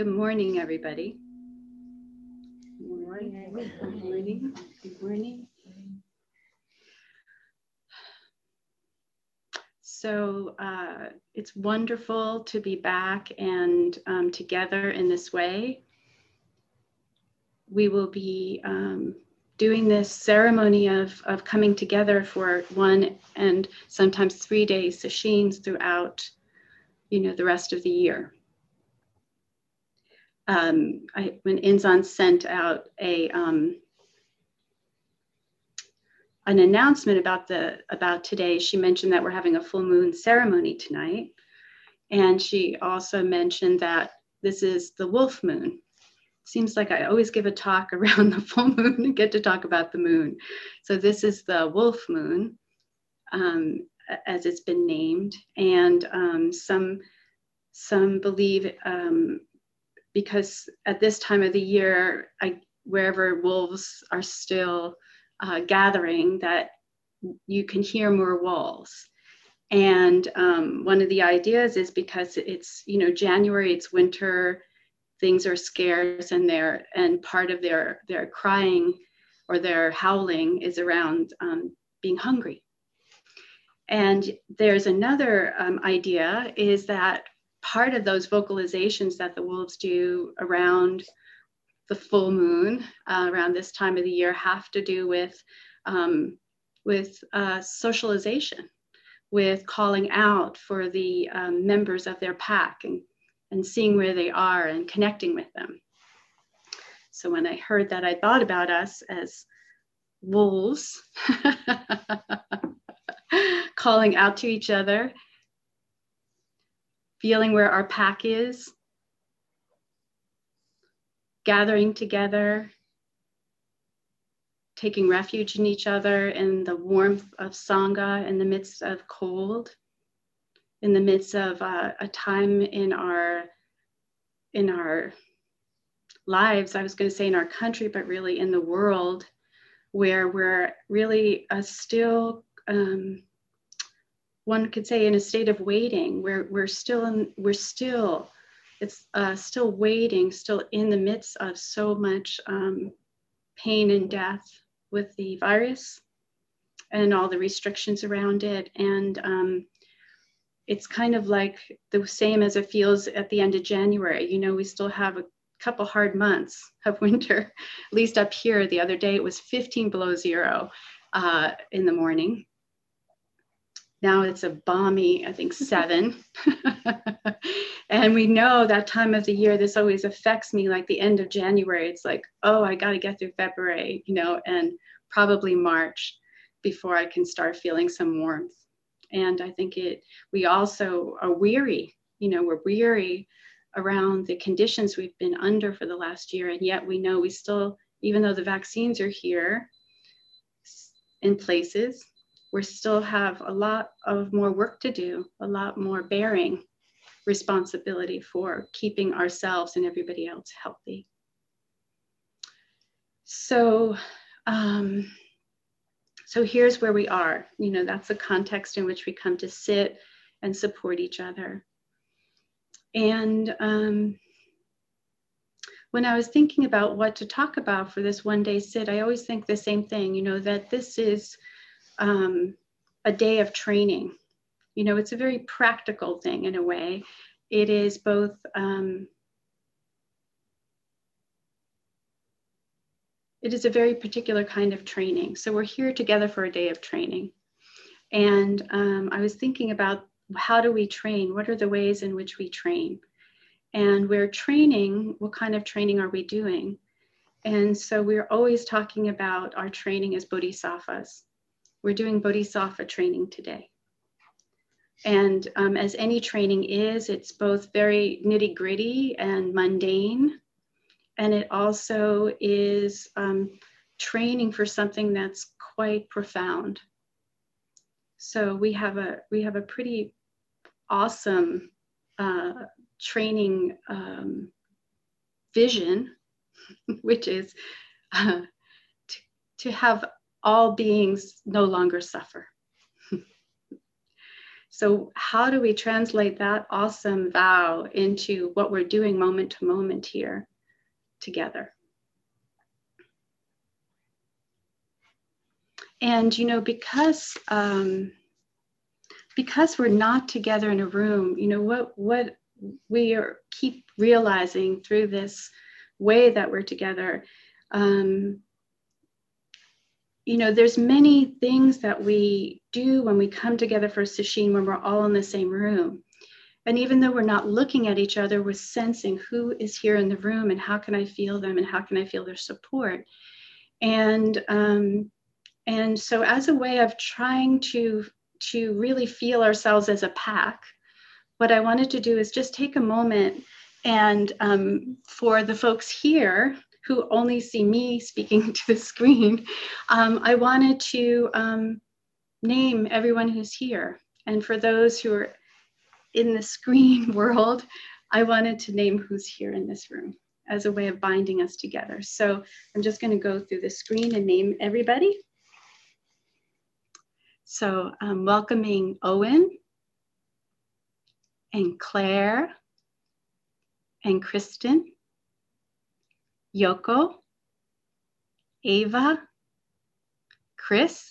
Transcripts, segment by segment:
Good morning, everybody. Good morning. Good morning. Good morning. So uh, it's wonderful to be back and um, together in this way. We will be um, doing this ceremony of, of coming together for one and sometimes three days sessions throughout, you know, the rest of the year. Um, I, when Inzan sent out a um, an announcement about the about today, she mentioned that we're having a full moon ceremony tonight, and she also mentioned that this is the wolf moon, seems like I always give a talk around the full moon and get to talk about the moon. So this is the wolf moon, um, as it's been named, and um, some some believe um, because at this time of the year, I, wherever wolves are still uh, gathering, that you can hear more wolves. And um, one of the ideas is because it's you know January, it's winter things are scarce and their and part of their their crying or their howling is around um, being hungry and there's another um, idea is that part of those vocalizations that the wolves do around the full moon uh, around this time of the year have to do with um, with uh, socialization with calling out for the um, members of their pack and and seeing where they are and connecting with them. So when I heard that, I thought about us as wolves calling out to each other, feeling where our pack is, gathering together, taking refuge in each other in the warmth of Sangha in the midst of cold in the midst of uh, a time in our in our lives i was going to say in our country but really in the world where we're really uh, still um, one could say in a state of waiting where we're still in we're still it's uh, still waiting still in the midst of so much um, pain and death with the virus and all the restrictions around it and um, it's kind of like the same as it feels at the end of January. You know, we still have a couple hard months of winter, at least up here. The other day it was 15 below zero uh, in the morning. Now it's a balmy, I think, seven. and we know that time of the year, this always affects me like the end of January. It's like, oh, I got to get through February, you know, and probably March before I can start feeling some warmth and i think it we also are weary you know we're weary around the conditions we've been under for the last year and yet we know we still even though the vaccines are here in places we still have a lot of more work to do a lot more bearing responsibility for keeping ourselves and everybody else healthy so um, so here's where we are. You know, that's the context in which we come to sit and support each other. And um, when I was thinking about what to talk about for this one day sit, I always think the same thing, you know, that this is um, a day of training. You know, it's a very practical thing in a way. It is both um, it is a very particular kind of training. So we're here together for a day of training. And um, I was thinking about how do we train? What are the ways in which we train? And we're training, what kind of training are we doing? And so we're always talking about our training as bodhisattvas. We're doing bodhisattva training today. And um, as any training is, it's both very nitty gritty and mundane and it also is um, training for something that's quite profound. So we have a we have a pretty awesome uh, training um, vision, which is uh, to, to have all beings no longer suffer. So, how do we translate that awesome vow into what we're doing moment to moment here together? And, you know, because, um, because we're not together in a room, you know, what, what we are, keep realizing through this way that we're together um, you know, there's many things that we do when we come together for sesshin when we're all in the same room. And even though we're not looking at each other, we're sensing who is here in the room and how can I feel them and how can I feel their support. And um, and so as a way of trying to to really feel ourselves as a pack, what I wanted to do is just take a moment and um, for the folks here who only see me speaking to the screen, um, I wanted to um, name everyone who's here. And for those who are in the screen world, I wanted to name who's here in this room as a way of binding us together. So I'm just going to go through the screen and name everybody. So I'm welcoming Owen and Claire and Kristen Yoko, Ava, Chris,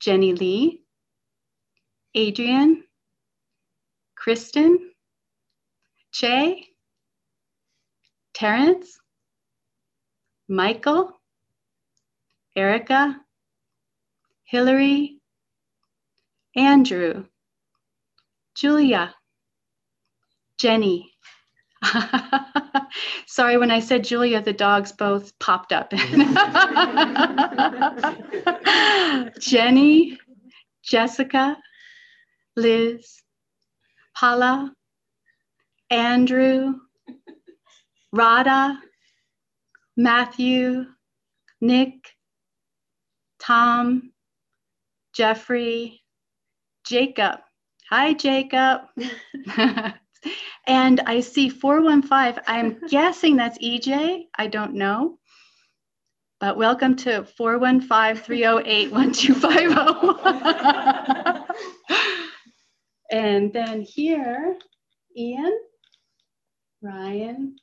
Jenny Lee, Adrian, Kristen, Che, Terrence, Michael, Erica, Hillary, Andrew, Julia, Jenny, Sorry, when I said Julia, the dogs both popped up. Jenny, Jessica, Liz, Paula, Andrew, Radha, Matthew, Nick, Tom, Jeffrey, Jacob. Hi, Jacob. And I see 415. I'm guessing that's EJ. I don't know. But welcome to 415 308 1250. and then here, Ian, Ryan,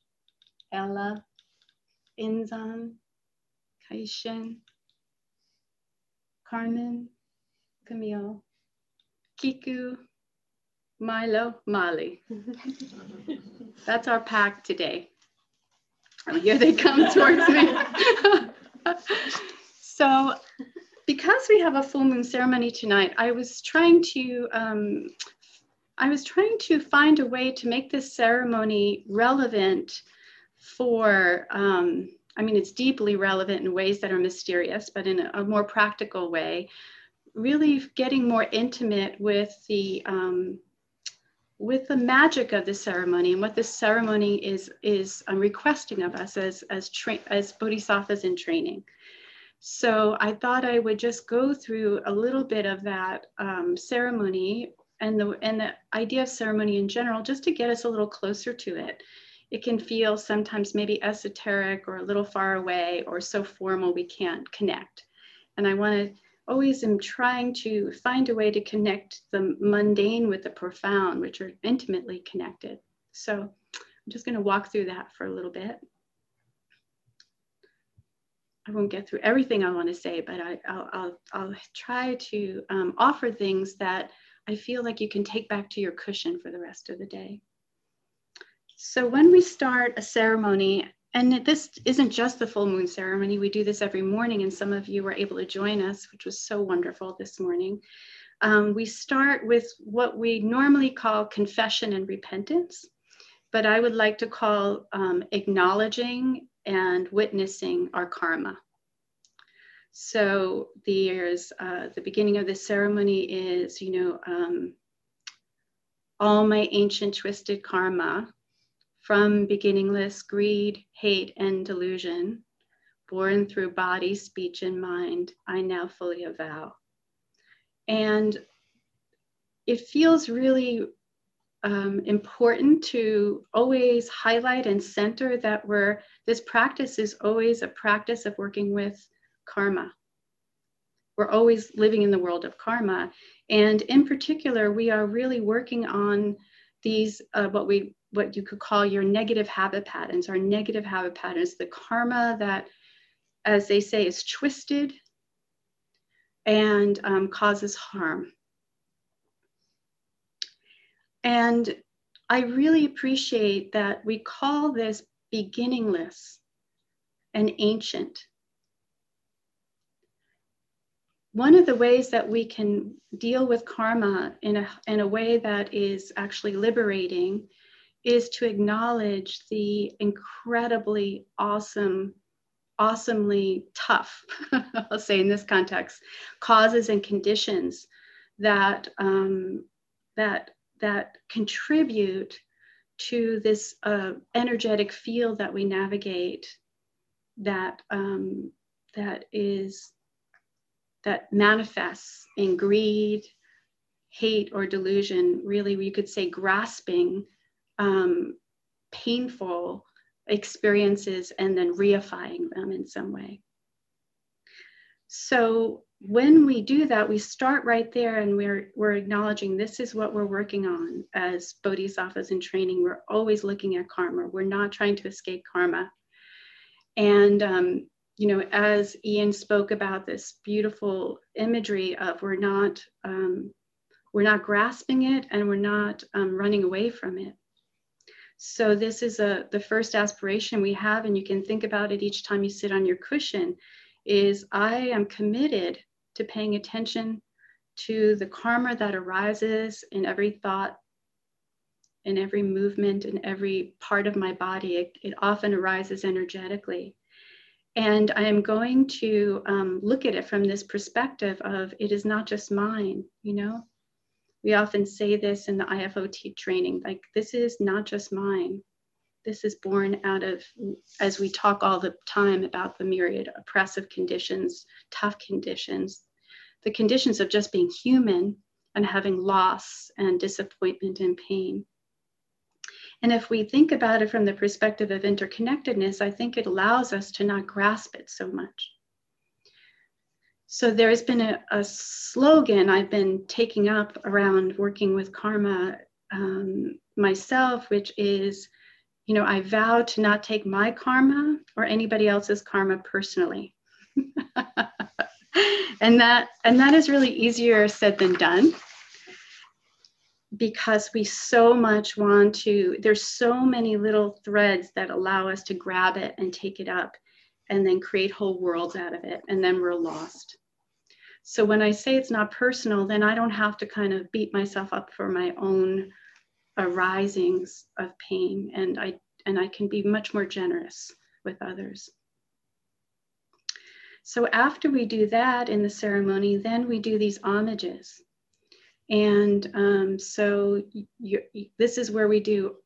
Ella, Inzan, Kaishin, Carmen, Camille, Kiku, Milo, Molly. That's our pack today. And here they come towards me. so, because we have a full moon ceremony tonight, I was trying to um, I was trying to find a way to make this ceremony relevant for. Um, I mean, it's deeply relevant in ways that are mysterious, but in a, a more practical way, really getting more intimate with the um, with the magic of the ceremony and what this ceremony is is um, requesting of us as as tra- as bodhisattvas in training. So I thought I would just go through a little bit of that um, ceremony and the and the idea of ceremony in general, just to get us a little closer to it. It can feel sometimes maybe esoteric or a little far away or so formal we can't connect. And I wanted always am trying to find a way to connect the mundane with the profound, which are intimately connected. So I'm just going to walk through that for a little bit. I won't get through everything I want to say, but I, will I'll, I'll try to um, offer things that I feel like you can take back to your cushion for the rest of the day. So when we start a ceremony, and this isn't just the full moon ceremony. We do this every morning, and some of you were able to join us, which was so wonderful this morning. Um, we start with what we normally call confession and repentance, but I would like to call um, acknowledging and witnessing our karma. So there's uh, the beginning of the ceremony is, you know, um, all my ancient twisted karma from beginningless greed, hate, and delusion, born through body, speech, and mind, I now fully avow. And it feels really um, important to always highlight and center that we're, this practice is always a practice of working with karma. We're always living in the world of karma. And in particular, we are really working on these, uh, what we what you could call your negative habit patterns, our negative habit patterns, the karma that, as they say, is twisted and um, causes harm. And I really appreciate that we call this beginningless and ancient. One of the ways that we can deal with karma in a, in a way that is actually liberating is to acknowledge the incredibly awesome, awesomely tough, I'll say in this context, causes and conditions that, um, that that contribute to this uh, energetic field that we navigate that um, that is that manifests in greed hate or delusion. Really we could say grasping um, painful experiences and then reifying them in some way so when we do that, we start right there and we're, we're acknowledging this is what we're working on as bodhisattvas in training. We're always looking at karma. We're not trying to escape karma. And, um, you know, as Ian spoke about this beautiful imagery of we're not, um, we're not grasping it and we're not um, running away from it. So this is a, the first aspiration we have, and you can think about it each time you sit on your cushion is I am committed to paying attention to the karma that arises in every thought, in every movement, in every part of my body. It, it often arises energetically. And I am going to um, look at it from this perspective of it is not just mine, you know? We often say this in the IFOT training like, this is not just mine this is born out of, as we talk all the time about the myriad oppressive conditions, tough conditions, the conditions of just being human and having loss and disappointment and pain. And if we think about it from the perspective of interconnectedness, I think it allows us to not grasp it so much. So there's been a, a slogan I've been taking up around working with karma um, myself, which is you know, I vow to not take my karma or anybody else's karma personally. and that and that is really easier said than done because we so much want to there's so many little threads that allow us to grab it and take it up and then create whole worlds out of it and then we're lost so when i say it's not personal then i don't have to kind of beat myself up for my own arisings of pain and I and I can be much more generous with others. So after we do that in the ceremony, then we do these homages. And um, so you, this is where we do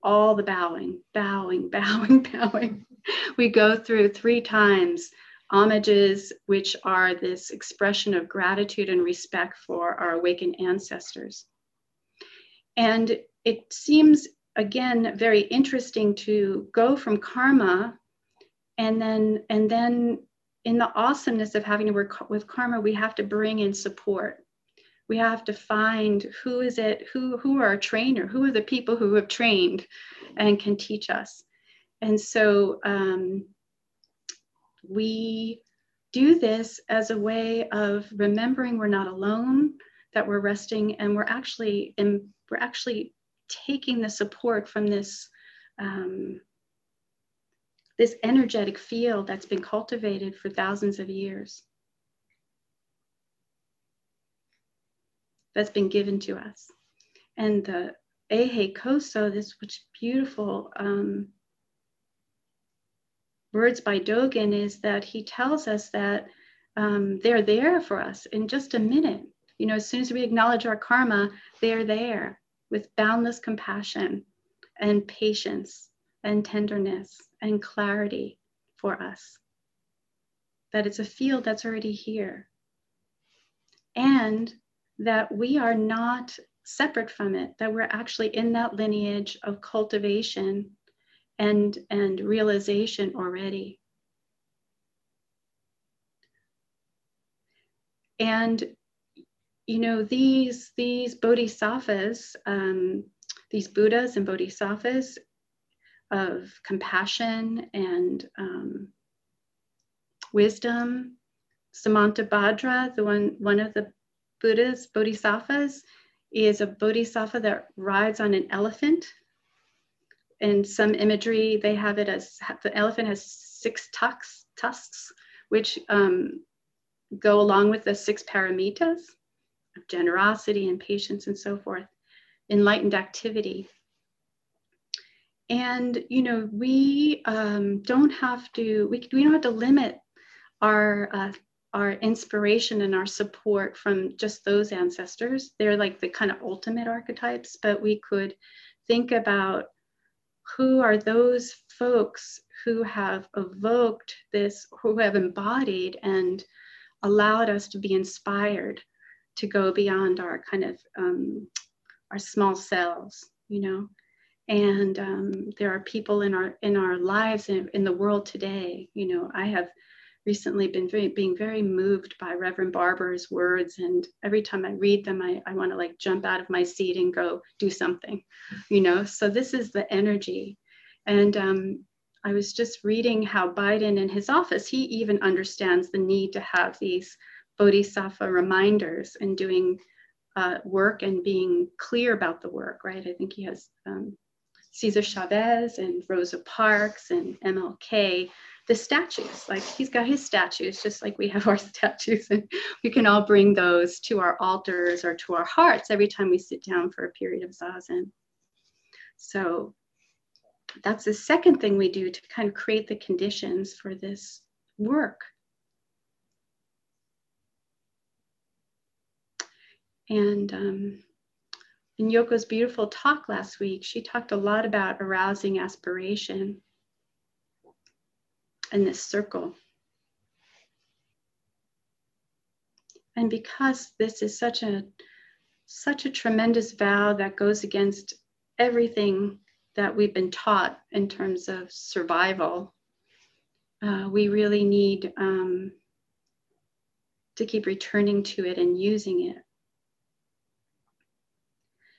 all the bowing, bowing, bowing, bowing. We go through three times homages, which are this expression of gratitude and respect for our awakened ancestors. And it seems, again, very interesting to go from karma and then, and then in the awesomeness of having to work with karma, we have to bring in support. We have to find who is it, who, who are our trainer, who are the people who have trained and can teach us. And so um, we do this as a way of remembering we're not alone, that we're resting, and we're actually in, we're actually taking the support from this um, this energetic field that's been cultivated for thousands of years. That's been given to us. And the Eihei Koso this which beautiful um, words by dogen is that he tells us that um, they're there for us in just a minute you know as soon as we acknowledge our karma they're there with boundless compassion and patience and tenderness and clarity for us. That it's a field that's already here. And that we are not separate from it, that we're actually in that lineage of cultivation and, and realization already. And you know, these, these bodhisattvas, um, these Buddhas and bodhisattvas of compassion and um, wisdom. Samantabhadra, the one, one of the Buddhas, bodhisattvas, is a bodhisattva that rides on an elephant. In some imagery, they have it as the elephant has six tusks, tusks which um, go along with the six paramitas of generosity and patience and so forth, enlightened activity. And you know, we um, don't have to. We, we don't have to limit our uh, our inspiration and our support from just those ancestors. They're like the kind of ultimate archetypes, but we could think about who are those folks who have evoked this, who have embodied and allowed us to be inspired to go beyond our kind of um, our small selves, you know. And um, there are people in our in our lives in, in the world today. You know, I have recently been very, being very moved by Reverend Barber's words. And every time I read them, I, I want to like jump out of my seat and go do something, you know? So this is the energy. And um, I was just reading how Biden in his office, he even understands the need to have these bodhisattva reminders and doing uh, work and being clear about the work, right? I think he has um, Cesar Chavez and Rosa Parks and MLK the statues. Like he's got his statues, just like we have our statues, and we can all bring those to our altars or to our hearts every time we sit down for a period of zazen. So that's the second thing we do to kind of create the conditions for this work. And um, in Yoko's beautiful talk last week, she talked a lot about arousing aspiration in this circle. And because this is such a such a tremendous vow that goes against everything that we've been taught in terms of survival, uh, we really need um, to keep returning to it and using it.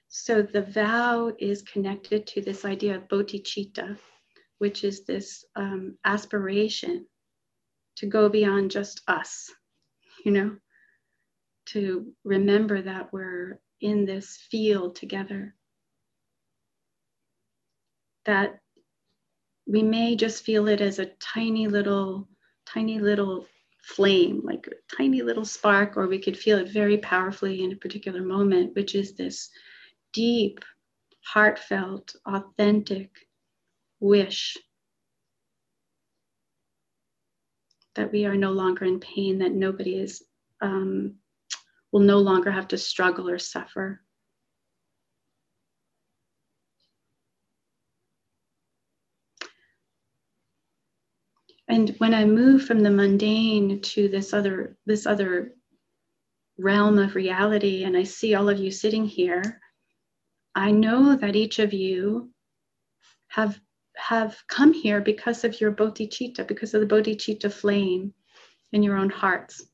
So the vow is connected to this idea of bodhicitta, which is this um, aspiration to go beyond just us, you know, to remember that we're in this field together. That we may just feel it as a tiny little, tiny little flame, like a tiny little spark, or we could feel it very powerfully in a particular moment, which is this deep, heartfelt, authentic wish that we are no longer in pain, that nobody is um, will no longer have to struggle or suffer. And when I move from the mundane to this other this other realm of reality, and I see all of you sitting here, I know that each of you have have come here because of your bodhicitta, because of the bodhicitta flame in your own hearts.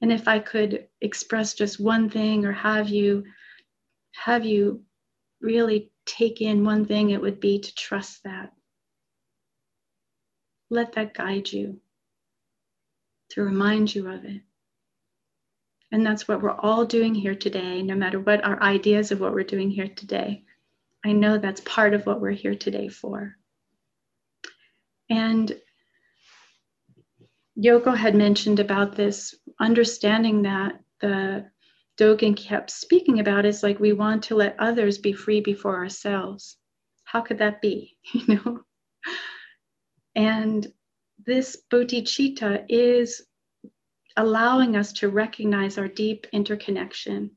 And if I could express just one thing or have you have you really take in one thing, it would be to trust that. Let that guide you, to remind you of it. And that's what we're all doing here today, no matter what our ideas of what we're doing here today. I know that's part of what we're here today for. And Yoko had mentioned about this understanding that the Dogen kept speaking about is like we want to let others be free before ourselves. How could that be? You know? And this bodhicitta is allowing us to recognize our deep interconnection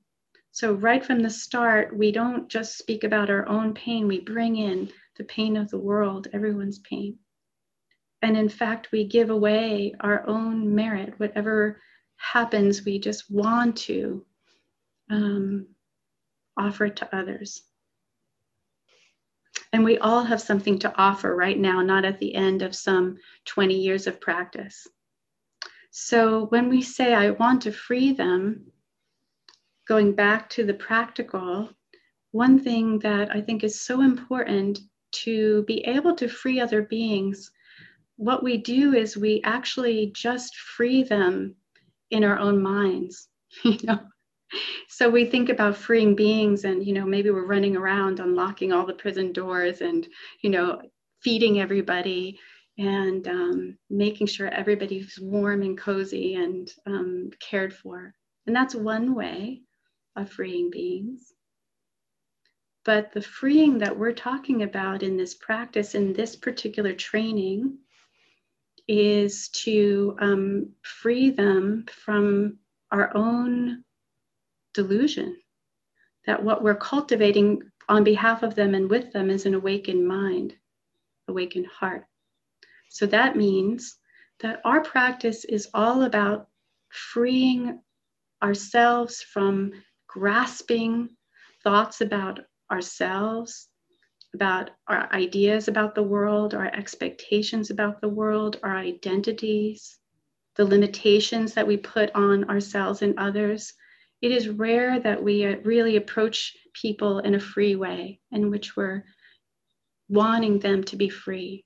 so, right from the start, we don't just speak about our own pain, we bring in the pain of the world, everyone's pain. And in fact, we give away our own merit. Whatever happens, we just want to um, offer it to others. And we all have something to offer right now, not at the end of some 20 years of practice. So when we say, I want to free them, going back to the practical, one thing that I think is so important to be able to free other beings, what we do is we actually just free them in our own minds, you know. So we think about freeing beings and you know maybe we're running around unlocking all the prison doors and you know feeding everybody and um, making sure everybody's warm and cozy and um, cared for. And that's one way of freeing beings. But the freeing that we're talking about in this practice, in this particular training, is to um, free them from our own delusion that what we're cultivating on behalf of them and with them is an awakened mind, awakened heart. So that means that our practice is all about freeing ourselves from grasping thoughts about ourselves, about our ideas about the world, our expectations about the world, our identities, the limitations that we put on ourselves and others. It is rare that we uh, really approach people in a free way in which we're wanting them to be free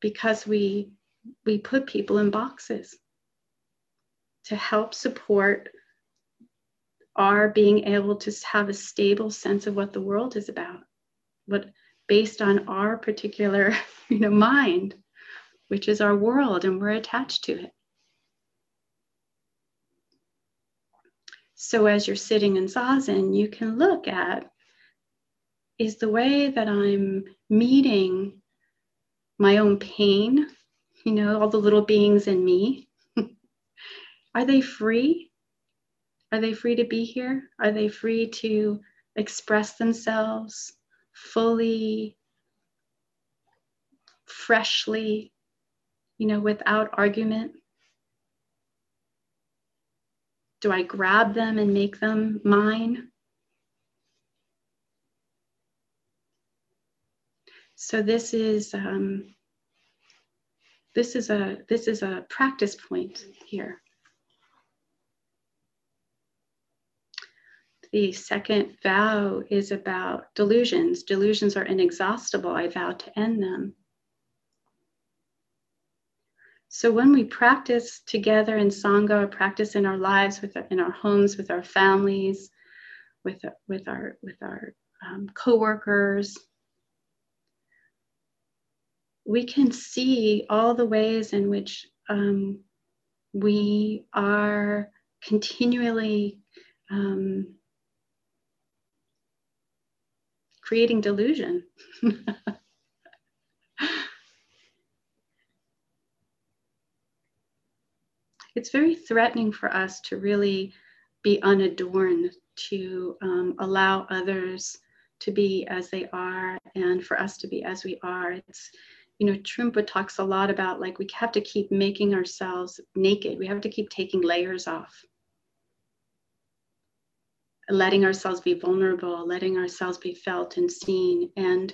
because we we put people in boxes to help support are being able to have a stable sense of what the world is about, what based on our particular you know, mind, which is our world, and we're attached to it. So as you're sitting in zazen, you can look at is the way that I'm meeting my own pain, you know, all the little beings in me, are they free? Are they free to be here? Are they free to express themselves fully, freshly, you know, without argument? Do I grab them and make them mine? So this is um, this is a this is a practice point here. The second vow is about delusions. Delusions are inexhaustible. I vow to end them. So when we practice together in Sangha, practice in our lives, with in our homes, with our families, with, with our, with our um, coworkers, we can see all the ways in which um, we are continually um, creating delusion. it's very threatening for us to really be unadorned, to um, allow others to be as they are, and for us to be as we are. It's, you know, Trungpa talks a lot about like we have to keep making ourselves naked, we have to keep taking layers off letting ourselves be vulnerable, letting ourselves be felt and seen. And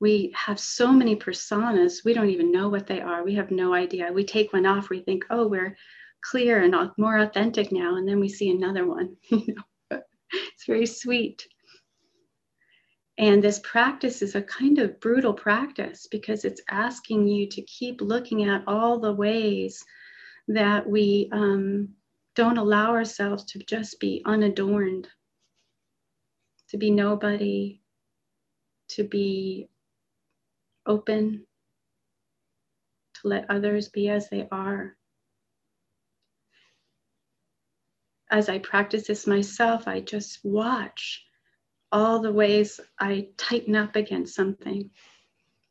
we have so many personas, we don't even know what they are. We have no idea. We take one off, we think, oh, we're clear and more authentic now. And then we see another one. it's very sweet. And this practice is a kind of brutal practice because it's asking you to keep looking at all the ways that we um, don't allow ourselves to just be unadorned to be nobody, to be open, to let others be as they are. As I practice this myself, I just watch all the ways I tighten up against something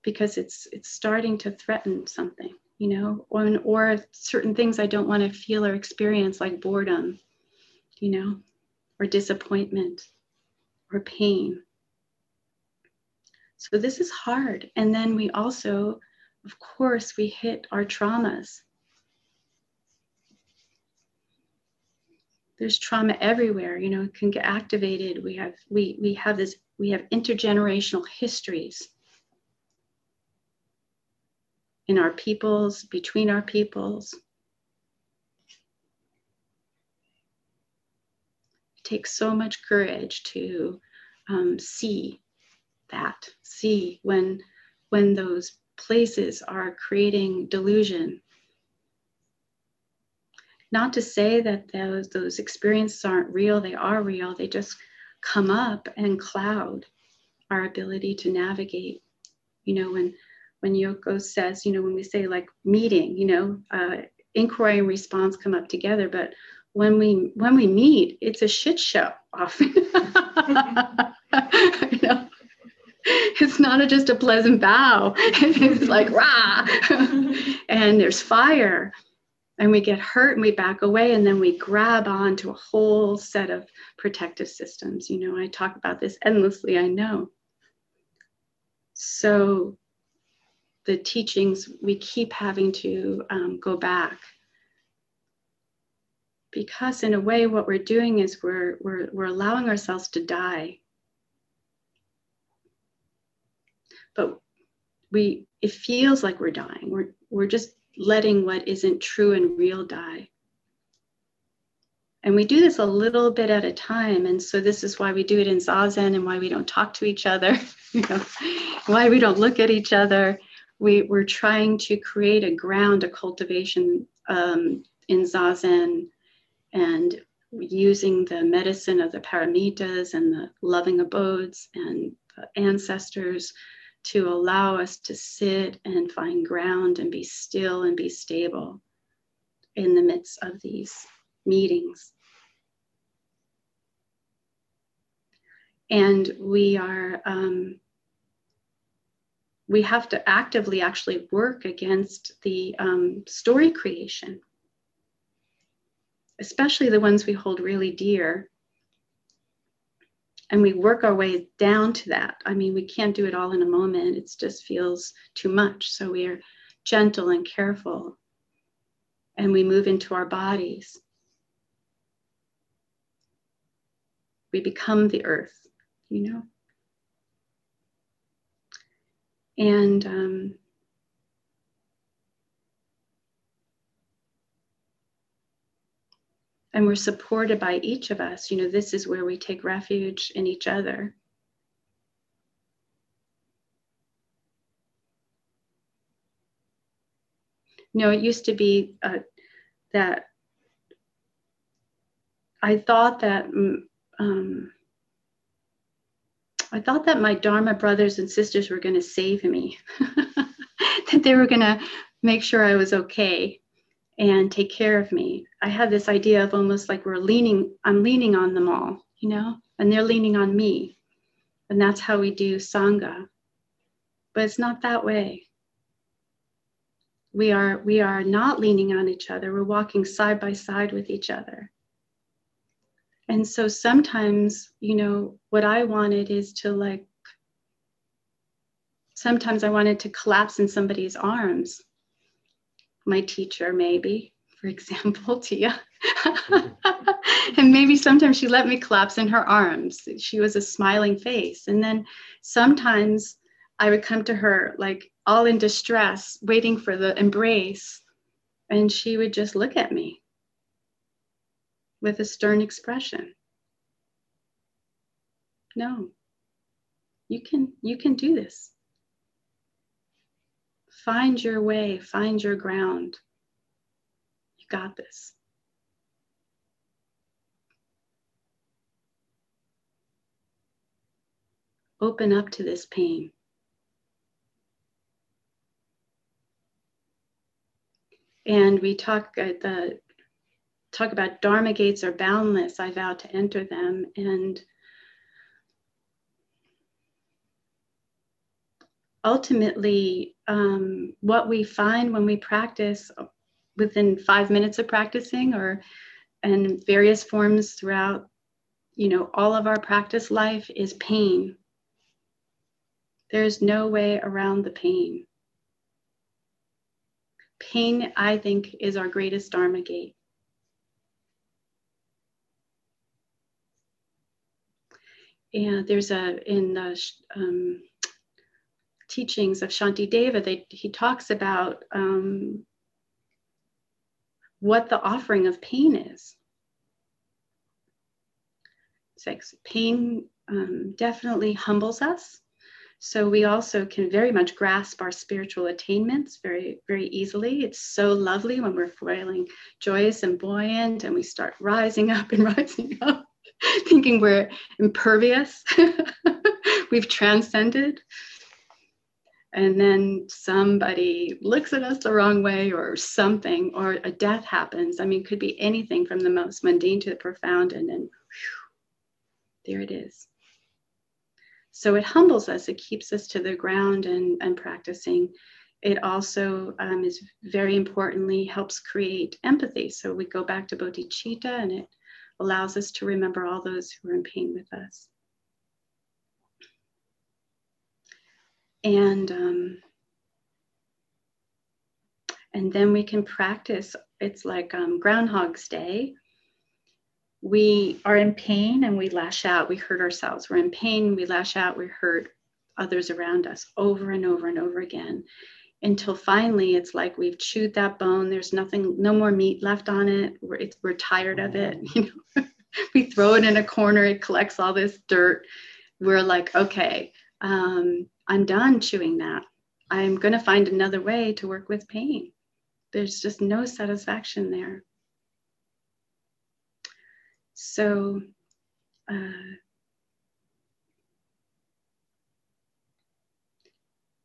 because it's it's starting to threaten something, you know, or, or certain things I don't want to feel or experience like boredom, you know, or disappointment or pain. So this is hard. And then we also, of course, we hit our traumas. There's trauma everywhere, you know, it can get activated. We have we we have this, we have intergenerational histories in our peoples, between our peoples. Takes so much courage to um, see that, see when when those places are creating delusion. Not to say that those, those experiences aren't real, they are real, they just come up and cloud our ability to navigate. You know, when when Yoko says, you know, when we say like meeting, you know, uh, inquiry and response come up together, but when we when we meet, it's a shit show often. you know, it's not a, just a pleasant bow. it's like rah, and there's fire, and we get hurt and we back away, and then we grab on to a whole set of protective systems. You know, I talk about this endlessly. I know. So the teachings we keep having to um, go back because in a way what we're doing is we're, we're, we're allowing ourselves to die. But we it feels like we're dying. We're, we're just letting what isn't true and real die. And we do this a little bit at a time. And so this is why we do it in zazen and why we don't talk to each other you know why we don't look at each other. We, we're trying to create a ground a cultivation um, in zazen and using the medicine of the paramitas and the loving abodes and ancestors to allow us to sit and find ground and be still and be stable in the midst of these meetings. And we are, um, we have to actively actually work against the um, story creation especially the ones we hold really dear. And we work our way down to that. I mean, we can't do it all in a moment, it just feels too much. So we are gentle and careful. And we move into our bodies. We become the earth, you know? And um, and we're supported by each of us. You know, this is where we take refuge in each other. You know, it used to be uh, that I thought that mm, um, I thought that my Dharma brothers and sisters were going to save me, that they were going to make sure I was okay and take care of me. I had this idea of almost like we're leaning, I'm leaning on them all, you know, and they're leaning on me. And that's how we do Sangha. But it's not that way. We are, we are not leaning on each other. We're walking side by side with each other. And so sometimes, you know, what I wanted is to like, sometimes I wanted to collapse in somebody's arms my teacher, maybe, for example, Tia. and maybe sometimes she let me collapse in her arms. She was a smiling face. And then sometimes I would come to her like all in distress, waiting for the embrace. And she would just look at me with a stern expression. No, you can, you can do this. Find your way, find your ground. You got this. Open up to this pain. And we talk at the talk about dharma gates are boundless. I vow to enter them. And ultimately, um, what we find when we practice within five minutes of practicing or in various forms throughout you know all of our practice life is pain. There's no way around the pain. Pain i think is our greatest dharma gate. And there's a in the um, teachings of Shantideva, they, he talks about um, what the offering of pain is. six. Pain um, definitely humbles us. So we also can very much grasp our spiritual attainments very, very easily. It's so lovely when we're feeling joyous and buoyant and we start rising up and rising up, thinking we're impervious. We've transcended. And then somebody looks at us the wrong way or something, or a death happens. I mean, could be anything from the most mundane to the profound, and then whew, there it is. So it humbles us, it keeps us to the ground and, and practicing. It also um, is very importantly helps create empathy. So we go back to bodhicitta and it allows us to remember all those who are in pain with us. And um, and then we can practice. It's like um, Groundhog's Day we are in pain and we lash out, we hurt ourselves. We're in pain, we lash out, we hurt others around us over and over and over again until finally it's like we've chewed that bone. There's nothing, no more meat left on it. We're, we're tired of it. You know, we throw it in a corner, it collects all this dirt. We're like, okay, um, I'm done chewing that. I'm going to find another way to work with pain. There's just no satisfaction there. So, uh,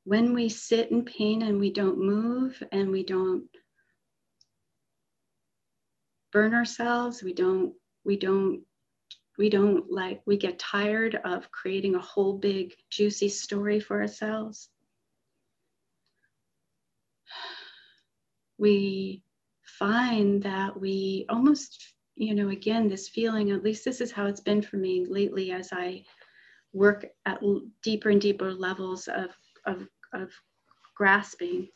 when we sit in pain and we don't move and we don't burn ourselves, we don't, we don't, we don't like, we get tired of creating a whole big juicy story for ourselves. We find that we almost you know, again, this feeling, at least this is how it's been for me lately as I work at deeper and deeper levels of, of, of grasping,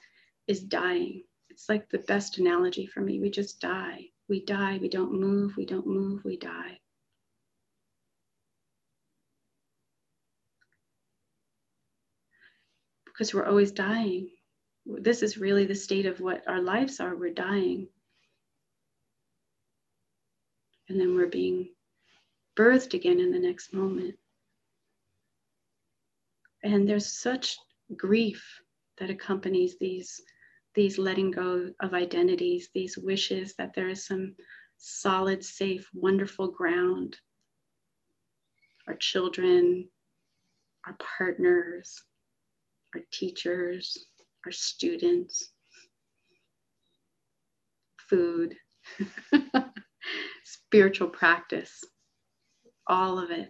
is dying. It's like the best analogy for me. We just die. We die. We don't move. We don't move. We die. Because we're always dying. This is really the state of what our lives are. We're dying and then we're being birthed again in the next moment. And there's such grief that accompanies these, these letting go of identities, these wishes that there is some solid, safe, wonderful ground. Our children, our partners, our teachers, our students, food. spiritual practice, all of it,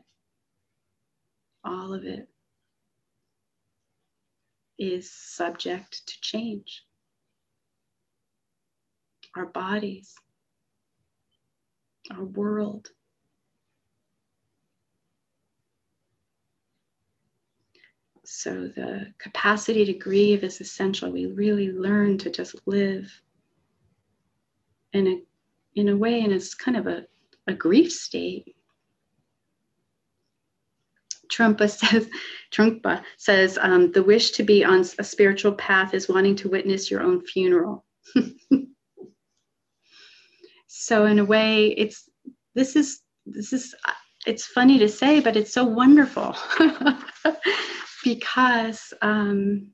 all of it is subject to change. Our bodies, our world. So, the capacity to grieve is essential. We really learn to just live in a in a way, and it's kind of a, a grief state. Trungpa says, Trungpa says, um, the wish to be on a spiritual path is wanting to witness your own funeral. so in a way, it's this is this is it's funny to say, but it's so wonderful because um,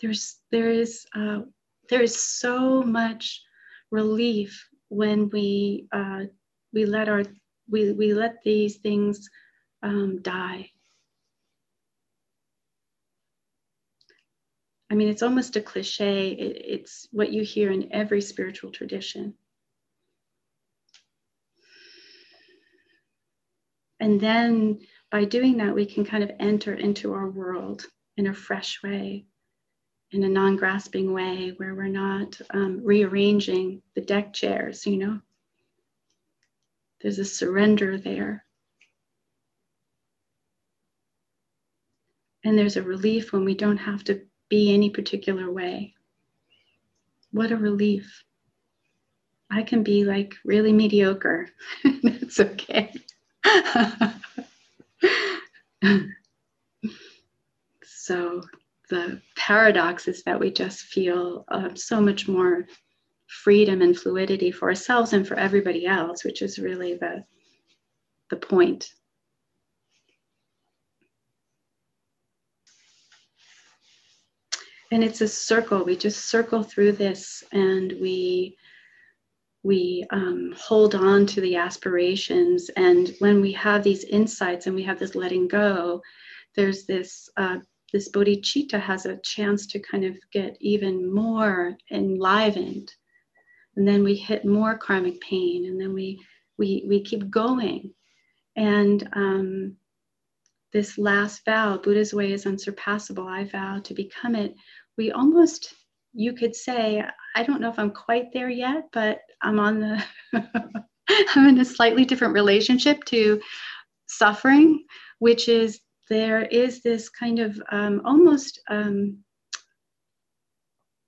there's there is uh, there is so much relief when we uh, we let our we, we let these things um, die. I mean, it's almost a cliche. It, it's what you hear in every spiritual tradition. And then by doing that, we can kind of enter into our world in a fresh way in a non grasping way where we're not um, rearranging the deck chairs, you know. There's a surrender there. And there's a relief when we don't have to be any particular way. What a relief. I can be like really mediocre. That's okay. so the paradox is that we just feel uh, so much more freedom and fluidity for ourselves and for everybody else, which is really the the point. And it's a circle. We just circle through this and we we um, hold on to the aspirations. And when we have these insights and we have this letting go, there's this uh, this bodhicitta has a chance to kind of get even more enlivened. And then we hit more karmic pain and then we we we keep going. And um, this last vow buddha's way is unsurpassable. I vow to become it. We almost you could say i don't know if i'm quite there yet but i'm on the i'm in a slightly different relationship to suffering which is there is this kind of um, almost um,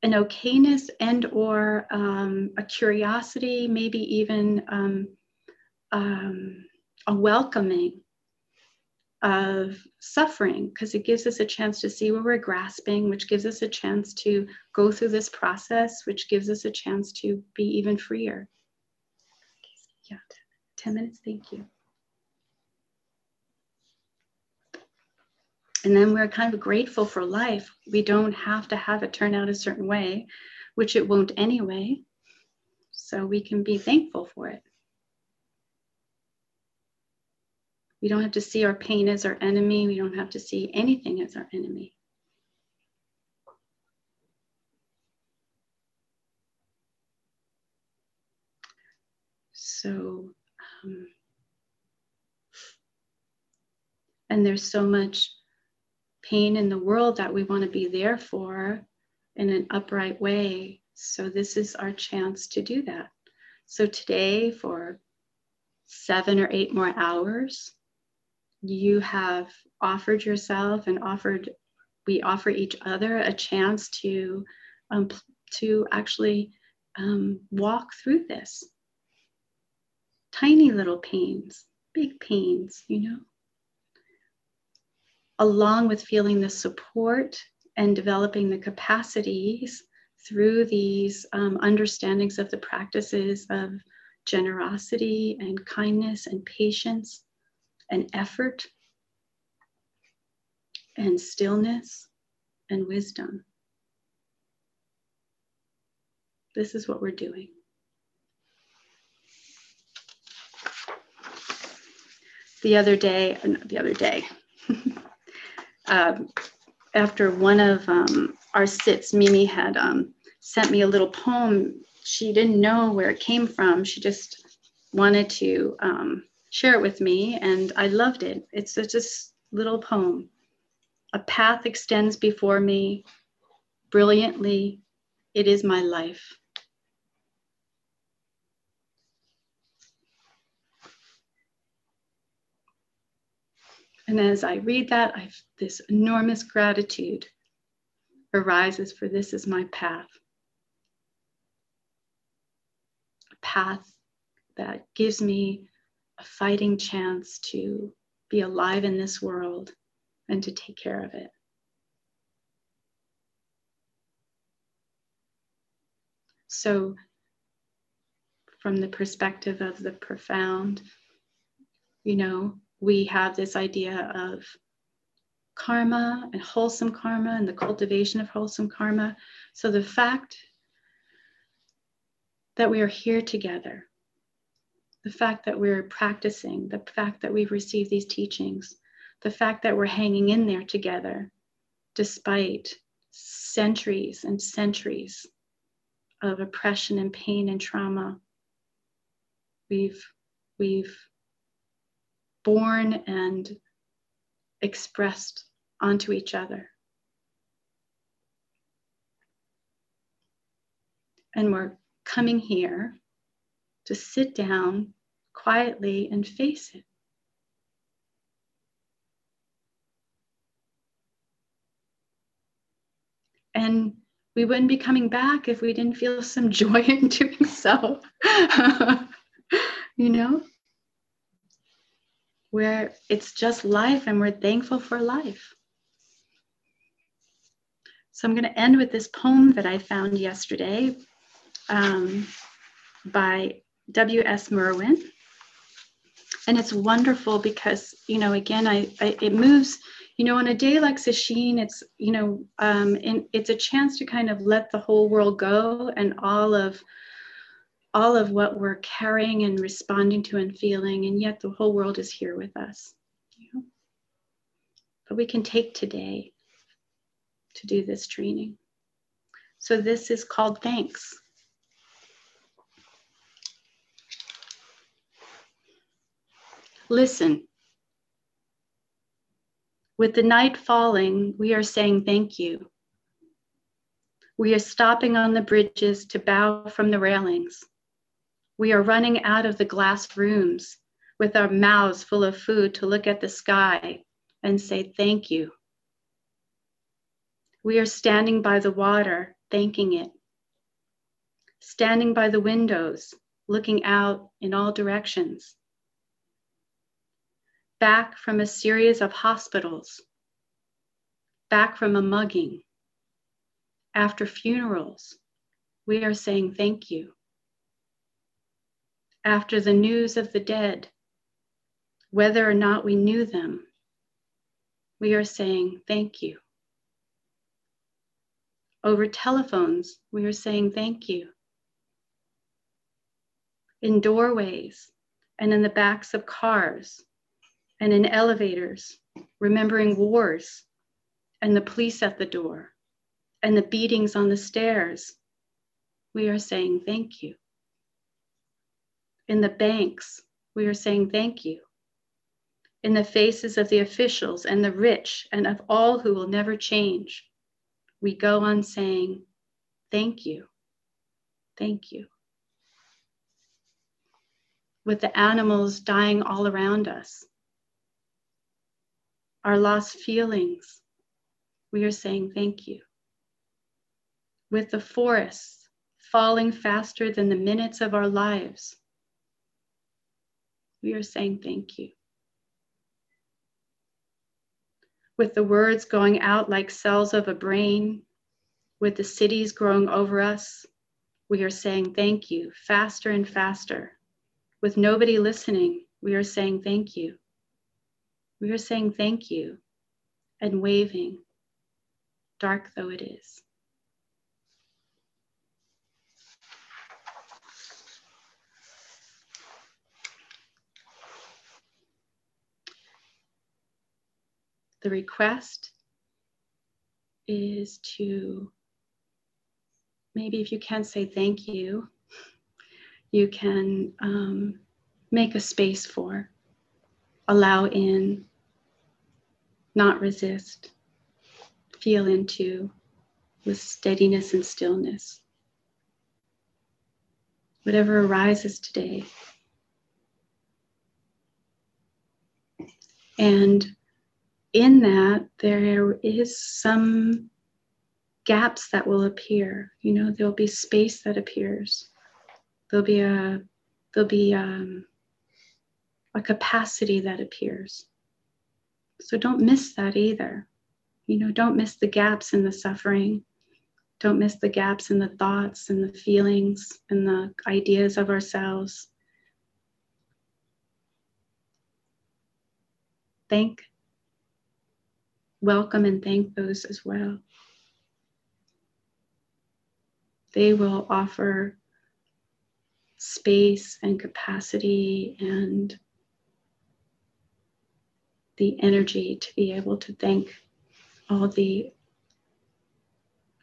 an okayness and or um, a curiosity maybe even um, um, a welcoming of suffering because it gives us a chance to see where we're grasping which gives us a chance to go through this process which gives us a chance to be even freer yeah 10 minutes thank you And then we're kind of grateful for life. We don't have to have it turn out a certain way, which it won't anyway. So we can be thankful for it. We don't have to see our pain as our enemy. We don't have to see anything as our enemy. So, um, and there's so much pain in the world that we want to be there for in an upright way. So, this is our chance to do that. So, today, for seven or eight more hours, you have offered yourself and offered, we offer each other a chance to, um, to actually um, walk through this. Tiny little pains, big pains, you know along with feeling the support and developing the capacities through these um, understandings of the practices of generosity and kindness and patience and effort and stillness and wisdom. This is what we're doing. The other day, the other day, um, after one of um, our sits, Mimi had um, sent me a little poem. She didn't know where it came from. She just wanted to um, share it with me, and I loved it. It's such a little poem. A path extends before me brilliantly. It is my life. And as I read that, I've this enormous gratitude arises for this is my path. A path that gives me a fighting chance to be alive in this world and to take care of it. So, from the perspective of the profound, you know, we have this idea of karma and wholesome karma and the cultivation of wholesome karma. So the fact that we are here together, the fact that we're practicing, the fact that we've received these teachings, the fact that we're hanging in there together despite centuries and centuries of oppression and pain and trauma. We've, we've born and expressed onto each other. And we're coming here to sit down quietly and face it. And we wouldn't be coming back if we didn't feel some joy in doing so. you know? where it's just life and we're thankful for life. So I'm going to end with this poem that I found yesterday um, by W.S. Merwin. and it's wonderful because you know again I, I it moves you know on a day like sesshin it's you know um and it's a chance to kind of let the whole world go and all of all of what we're carrying and responding to and feeling and yet the whole world is here with us you know? but we can take today to do this training so this is called thanks Listen. With the night falling, we are saying thank you. We are stopping on the bridges to bow from the railings. We are running out of the glass rooms with our mouths full of food to look at the sky and say thank you. We are standing by the water, thanking it. Standing by the windows, looking out in all directions back from a series of hospitals, back from a mugging. After funerals, we are saying thank you. After the news of the dead, whether or not we knew them, we are saying thank you. Over telephones, we are saying thank you. In doorways and in the backs of cars, and in elevators, remembering wars and the police at the door and the beatings on the stairs, we are saying thank you. In the banks, we are saying thank you. In the faces of the officials and the rich and of all who will never change, we go on saying thank you, thank you. With the animals dying all around us, our lost feelings, we are saying thank you. With the forests falling faster than the minutes of our lives, we are saying thank you. With the words going out like cells of a brain, with the cities growing over us, we are saying thank you faster and faster. With nobody listening, we are saying thank you. We are saying thank you and waving, dark though it is. The request is to maybe if you can't say thank you, you can um, make a space for, allow in, not resist, feel into with steadiness and stillness. Whatever arises today. And in that, there is some gaps that will appear. You know, there'll be space that appears. There'll be a there'll be um, a capacity that appears. So don't miss that either. You know, don't miss the gaps in the suffering. Don't miss the gaps in the thoughts and the feelings and the ideas of ourselves. Thank, welcome, and thank those as well. They will offer space and capacity and the energy to be able to thank all the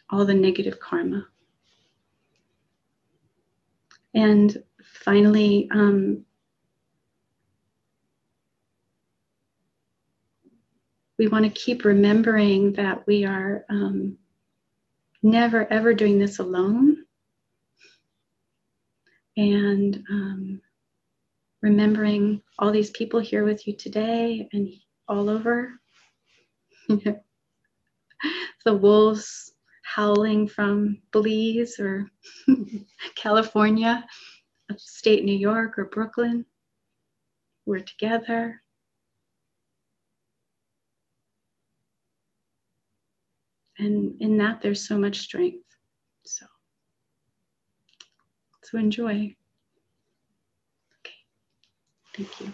all the negative karma. And finally, um, we want to keep remembering that we are um, never ever doing this alone. And um, remembering all these people here with you today and all over. the wolves howling from Belize or California, upstate New York or Brooklyn. We're together. And in that, there's so much strength. So, so enjoy. Okay, thank you.